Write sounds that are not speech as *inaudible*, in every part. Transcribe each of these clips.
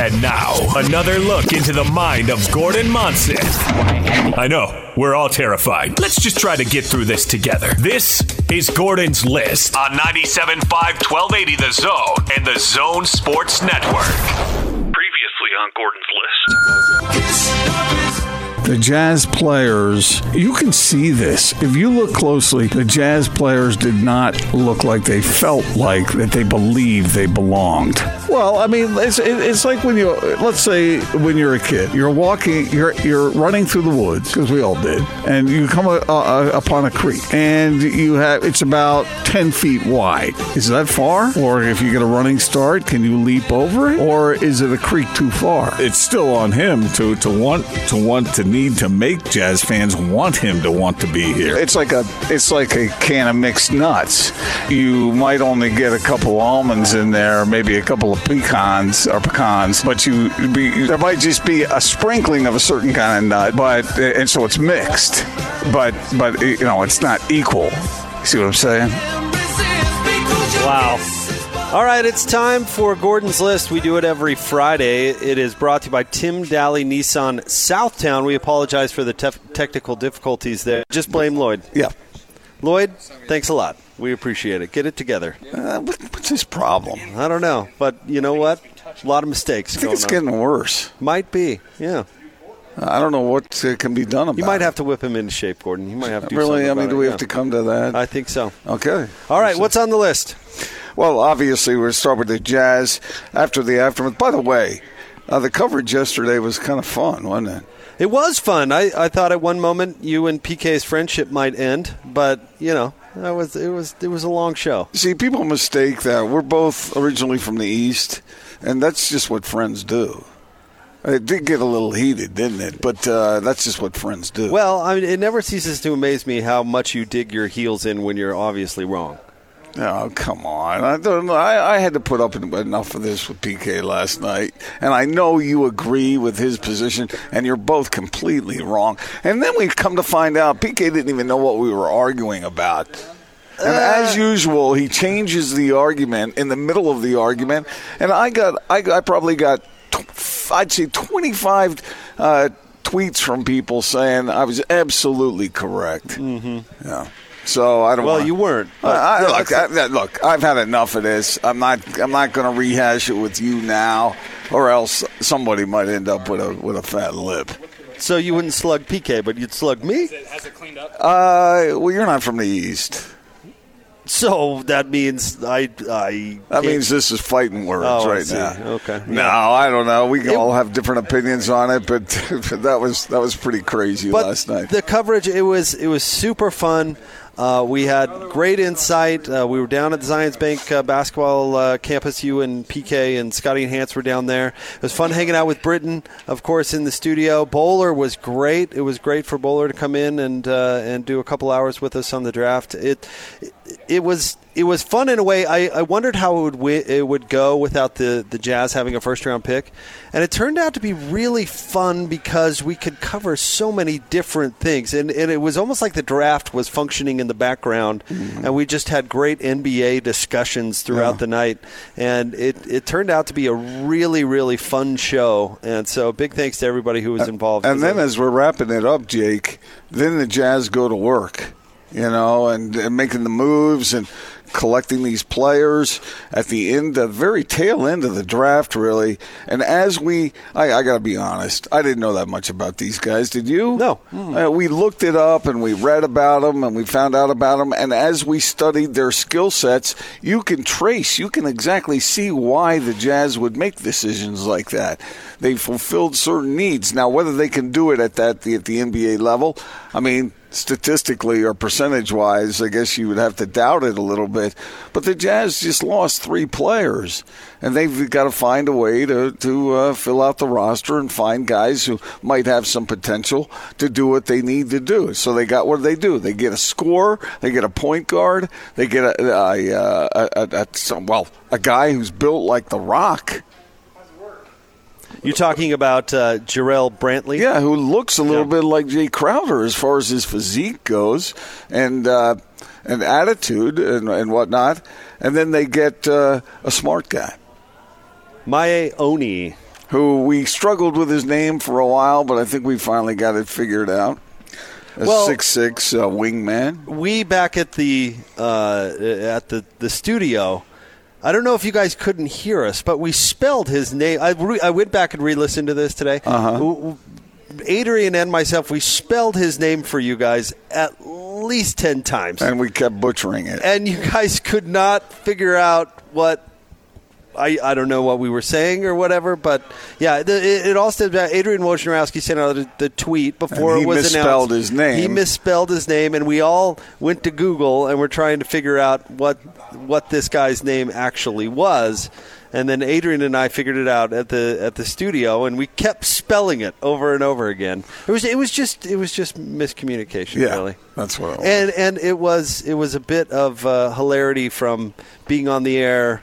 And now, another look into the mind of Gordon Monson. I know, we're all terrified. Let's just try to get through this together. This is Gordon's List on 97.5 1280 The Zone and The Zone Sports Network. Previously on Gordon's List. The jazz players, you can see this. If you look closely, the jazz players did not look like they felt like that they believed they belonged. Well, I mean, it's, it's like when you, let's say, when you're a kid, you're walking, you're you're running through the woods because we all did, and you come uh, uh, upon a creek, and you have it's about ten feet wide. Is that far? Or if you get a running start, can you leap over it? Or is it a creek too far? It's still on him to, to want to want to need to make jazz fans want him to want to be here. It's like a it's like a can of mixed nuts. You might only get a couple almonds in there, maybe a couple of pecans or pecans, but you be, there might just be a sprinkling of a certain kind of nut, but and so it's mixed, but but you know it's not equal. See what I'm saying? Wow. All right, it's time for Gordon's List. We do it every Friday. It is brought to you by Tim Dahle Nissan Southtown. We apologize for the tef- technical difficulties there. Just blame Lloyd. Yeah. Lloyd, thanks a lot. We appreciate it. Get it together. Uh, what- what's his problem? I don't know, but you know what? A lot of mistakes. I think it's on. getting worse. Might be. Yeah. I don't know what uh, can be done about it. You might it. have to whip him into shape, Gordon. You might have to do Really? I mean, do it, we yeah. have to come to that? I think so. okay. All right, what's on the list? Well, obviously, we're starting with the Jazz after the aftermath. By the way, uh, the coverage yesterday was kind of fun, wasn't it? It was fun. I, I thought at one moment you and PK's friendship might end, but you know that was it was it was a long show. See, people mistake that we're both originally from the East, and that's just what friends do. It did get a little heated, didn't it? But uh, that's just what friends do. Well, I mean, it never ceases to amaze me how much you dig your heels in when you're obviously wrong. Oh, come on. I don't. I, I had to put up enough of this with PK last night. And I know you agree with his position, and you're both completely wrong. And then we come to find out PK didn't even know what we were arguing about. And as usual, he changes the argument in the middle of the argument. And I got, I, I probably got, tw- I'd say 25 uh, tweets from people saying I was absolutely correct. Mm-hmm. Yeah. So I don't. Well, wanna- you weren't, but- I, I- Yeah, look, I, look, I've had enough of this. I'm not. I'm not going to rehash it with you now, or else somebody might end up with a with a fat lip. So you wouldn't slug PK, but you'd slug me. Has it cleaned up? Uh, well, you're not from the east. So that means I I. That means this is fighting words Oh, right now. Okay. No, Yeah. I don't know. We can It- all have different opinions on it, but, *laughs* that was that was pretty crazy but last night. the coverage it was it was super fun. Uh, we had great insight. Uh, we were down at the Zions Bank uh, basketball uh, campus. You and PK and Scotty and Hans were down there. It was fun hanging out with Britton, of course, in the studio. Bowler was great. It was great for Bowler to come in and uh, and do a couple hours with us on the draft. It it, was it was fun in a way. I, I wondered how it would wi- it would go without the the Jazz having a first round pick, and it turned out to be really fun because we could cover so many different things, and, and it was almost like the draft was functioning in the background, mm-hmm. and we just had great NBA discussions throughout the night, and it it turned out to be a really really fun show, and so big thanks to everybody who was involved. And then as we're wrapping it up, Jake, then the Jazz go to work, you know, and, and making the moves and collecting these players at the end, the very tail end of the draft, really. And as we, I, I got to be honest, I didn't know that much about these guys. Did you? No. Uh, we looked it up and we read about them and we found out about them. And as we studied their skill sets, you can trace, you can exactly see why the Jazz would make decisions like that. They fulfilled certain needs. Now, whether they can do it at that at the NBA level, I mean, statistically or percentage wise, I guess you would have to doubt it a little bit. But the Jazz just lost three players, and they've got to find a way to to uh, fill out the roster and find guys who might have some potential to do what they need to do. So they got what they do? They get a scorer, they get a point guard, they get a, a, a, a, well a guy who's built like the Rock. You're talking about uh, Jarrell Brantley. Yeah, who looks a little Yeah. bit like Jae Crowder as far as his physique goes and uh, and attitude and, and whatnot. And then they get uh, a smart guy. Miye Oni. who we struggled with his name for a while, but I think we finally got it figured out. A Well- six six uh, wingman. we back at the uh, at the the studio. I don't know if you guys couldn't hear us, but we spelled his name. I, re- I went back and re-listened to this today. Uh-huh. Adrian and myself, we spelled his name for you guys at least ten times, And we kept butchering it. and you guys could not figure out what. I, I don't know what we were saying or whatever, but yeah, the, it, it all stems back. Adrian Wojnarowski sent out the, the tweet before it was misspelled announced. his name. He misspelled his name, and we all went to Google and we're trying to figure out what what this guy's name actually was. And then Adrian and I figured it out at the at the studio, and we kept spelling it over and over again. It was it was just it was just miscommunication, yeah, really. that's what. And and it was it was a bit of uh, hilarity from being on the air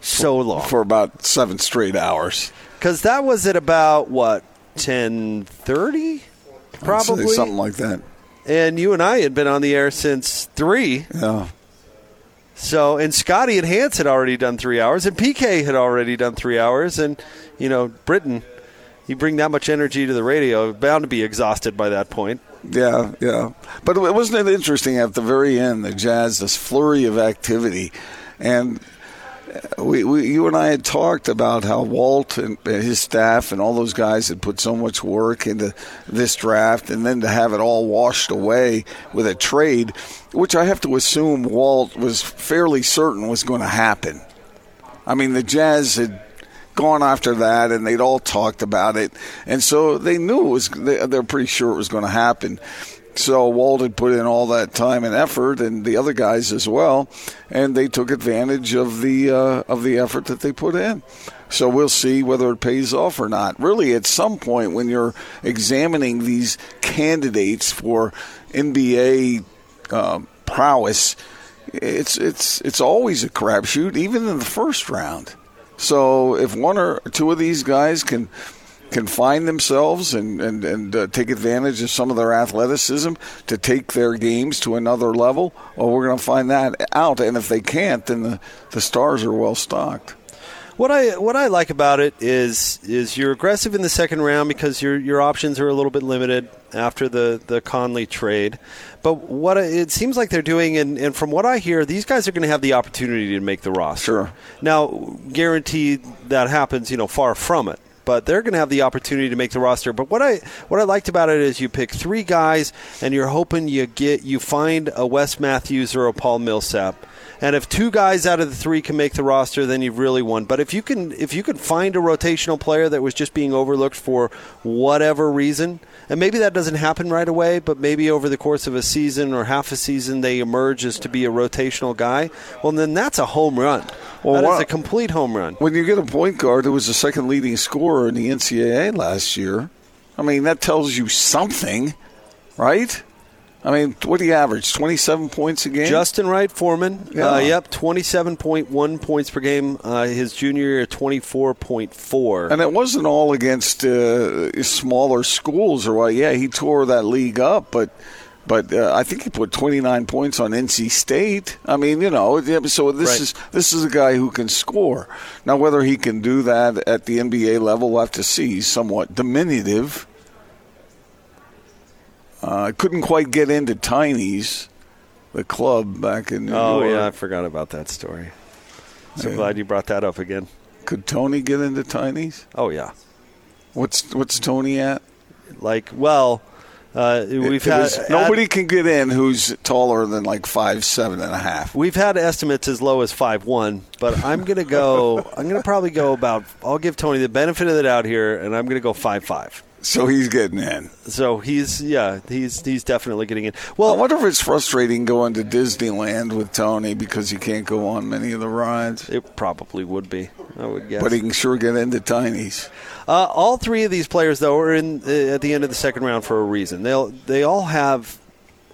so long for about seven straight hours. because that was at about what ten thirty, probably something like that. and you and I had been on the air since three. Yeah. So, and Scotty and Hans had already done three hours, and PK had already done three hours, and you know, Britton, you bring that much energy to the radio, bound to be exhausted by that point. Yeah, yeah. But it wasn't it interesting at the very end, the Jazz, this flurry of activity, and we, we, you and I had talked about how Walt and his staff and all those guys had put so much work into this draft, and then to have it all washed away with a trade, which I have to assume Walt was fairly certain was going to happen. I mean, the Jazz had gone after that, and they'd all talked about it, and so they knew it was. they- They're pretty sure it was going to happen. So had put in all that time and effort, and the other guys as well, and they took advantage of the uh, of the effort that they put in. So we'll see whether it pays off or not. Really, at some point when you're examining these candidates for NBA uh, prowess, it's it's it's always a crapshoot, even in the first round. So if one or two of these guys can can find themselves and and, and uh, take advantage of some of their athleticism to take their games to another level, well, we're going to find that out. And if they can't, then the, the stars are well stocked. What I what I like about it is is you're aggressive in the second round because your your options are a little bit limited after the the Conley trade. But what it seems like they're doing, and, and from what I hear, these guys are going to have the opportunity to make the roster. Sure. Now, guaranteed that happens, you know, far from it. But they're going to have the opportunity to make the roster. But what I what I liked about it is you pick three guys, and you're hoping you get you find a Wes Matthews or a Paul Millsap. And if two guys out of the three can make the roster, then you've really won. But if you can if you can find a rotational player that was just being overlooked for whatever reason, and maybe that doesn't happen right away, but maybe over the course of a season or half a season they emerge as to be a rotational guy, well then that's a home run. Well, that is a complete home run. When you get a point guard who was the second leading scorer in the NCAA last year, I mean that tells you something, right? I mean, what do you average? Twenty-seven points a game. Justin Wright Foreman, Yeah. uh, yep, twenty-seven point one points per game. Uh, his junior year, twenty-four point four. And it wasn't all against uh, smaller schools or what. Yeah, he tore that league up, but but uh, I think he put 29 points on NC State. I mean, you know, so this Right. is this is a guy who can score. Now, whether he can do that at the NBA level, we'll have to see. He's somewhat diminutive. Uh, couldn't quite get into Tiny's, the club back in New Oh York. yeah, I forgot about that story. So Yeah. glad you brought that up again. Could Tony get into Tiny's? Oh yeah, What's what's Tony at? like well, uh, we've It had is- nobody can get in who's taller than like five seven and a half. We've had estimates as low as five one, but I'm gonna go. *laughs* I'm gonna probably go about. I'll give Tony the benefit of the doubt here, and I'm gonna go five five. So he's getting in. So he's yeah, he's he's definitely getting in. Well, I wonder if it's frustrating going to Disneyland with Tony because he can't go on many of the rides, it probably would be. I would guess. but he can sure get into Tiny's. Uh, all three of these players, though, are in uh, at the end of the second round for a reason. They'll they all have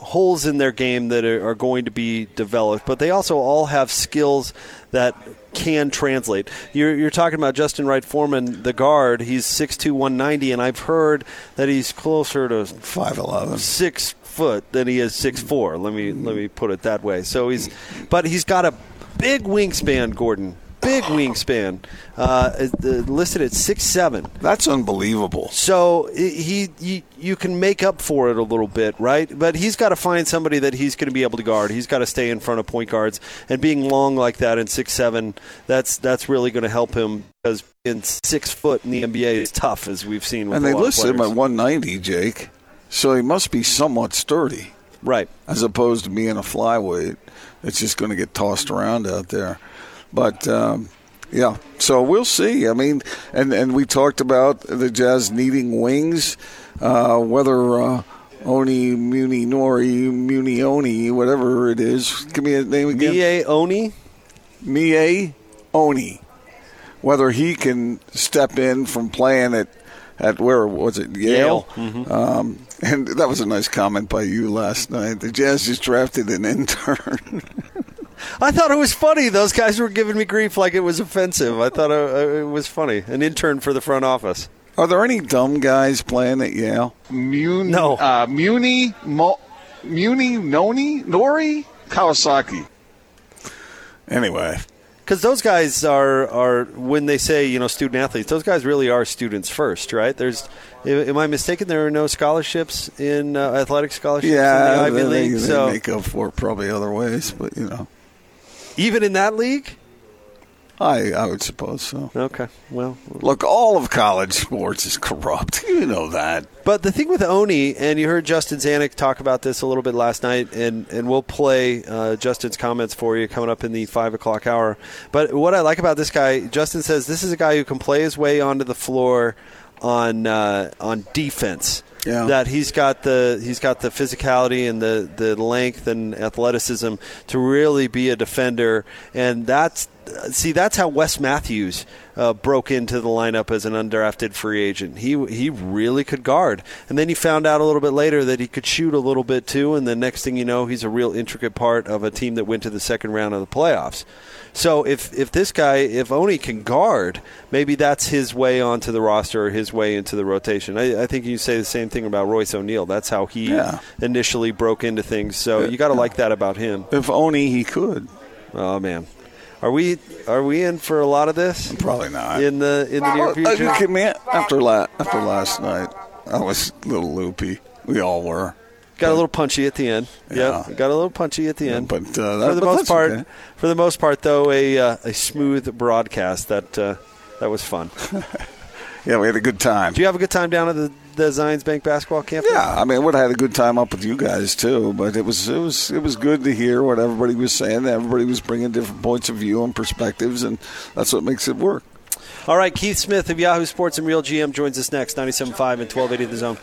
holes in their game that are, are going to be developed, but they also all have skills that can translate. You're, you're talking about Justin Wright Foreman, the guard. He's 6'2", 190, and I've heard that he's closer to Five eleven. six foot than he is six four. Let me let me put it that way. So he's, but he's got a big wingspan, Gordon. Big wingspan, uh, listed at six seven. That's unbelievable. So he, he, you can make up for it a little bit, right? But he's got to find somebody that he's going to be able to guard. He's got to stay in front of point guards, and being long like that in six seven, that's that's really going to help him because in six foot in the NBA is tough, as we've seen. With And they listed him at 190, Jake. So he must be somewhat sturdy, right. as opposed to being a flyweight it's just going to get tossed around out there. But um, yeah, so we'll see. I mean, and and we talked about the Jazz needing wings, uh, whether. Uh, Oni Muni Nori Muni Oni, whatever it is. Give me a name again. Miye Oni. Miye Oni. Whether he can step in from playing at at where was it Yale? Um, and that was a nice comment by you last night. The Jazz just drafted an intern. *laughs* I thought it was funny. Those guys were giving me grief like it was offensive. I thought uh, it was funny. An intern for the front office. Are there any dumb guys playing at Yale? Muni, No. uh, Muni, Mo, Muni, Noni, Nori, Kawasaki. Anyway, Because those guys are are when they say you know student athletes, those guys really are students first, right? There's, am I mistaken? There are no scholarships in uh, athletic scholarships yeah, in the Ivy they, League. they so make up for it probably other ways, but you know, even in that league, I I would suppose so. okay. Well, Look, all of college sports is corrupt. *laughs* You know that. But the thing with Oni, and you heard Justin Zanik talk about this a little bit last night, and, and we'll play uh, Justin's comments for you coming up in the 5 o'clock hour. But what I like about this guy, Justin says this is a guy who can play his way onto the floor on uh, on defense. Yeah. That he's got the he's got the physicality and the, the length and athleticism to really be a defender, and that's see that's how Wes Matthews uh, broke into the lineup as an undrafted free agent. He he really could guard, and then he found out a little bit later that he could shoot a little bit too. And the next thing you know, he's a real intricate part of a team that went to the second round of the playoffs. So if if this guy, if Oni can guard, maybe that's his way onto the roster or his way into the rotation. I, I think you say the same thing about Royce O'Neale. That's how he Yeah. initially broke into things. So you got to like that about him. If only he could. Oh man, are we are we in for a lot of this Probably not. in the in the near uh, future? okay, man, after la- after last night, I was a little loopy. We all were. Got a little punchy at the end. Yeah. Yeah, got a little punchy at the end. but, uh, for the but most part, okay. for the most part, though, a uh, a smooth broadcast that uh, that was fun. *laughs* Yeah, we had a good time. Do you have a good time down at the, the Zions Bank basketball camp? Yeah, I mean, would have had a good time up with you guys too. But it was it was it was good to hear what everybody was saying. Everybody was bringing different points of view and perspectives, and that's what makes it work. All right, Keith Smith of Yahoo Sports and Real GM joins us next, 97.5 and 1280 The Zone.